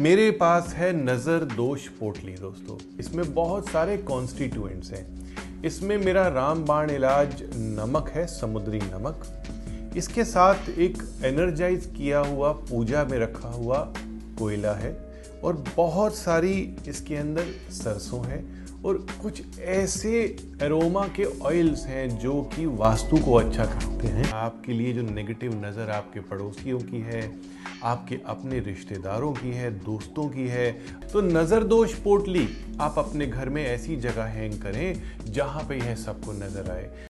मेरे पास है नज़र दोष पोटली दोस्तों। इसमें बहुत सारे कॉन्स्टिट्यूएंट्स हैं। इसमें मेरा रामबाण इलाज नमक है, समुद्री नमक। इसके साथ एक एनर्जाइज किया हुआ पूजा में रखा हुआ कोयला है। और बहुत सारी इसके अंदर सरसों है और कुछ ऐसे एरोमा के ऑयल्स हैं जो कि वास्तु को अच्छा करते हैं। आपके लिए जो नेगेटिव नज़र आपके पड़ोसियों की है, आपके अपने रिश्तेदारों की है, दोस्तों की है तो नज़र दोष पोटली, आप अपने घर में ऐसी जगह हैंग करें जहाँ पे यह सबको नज़र आए।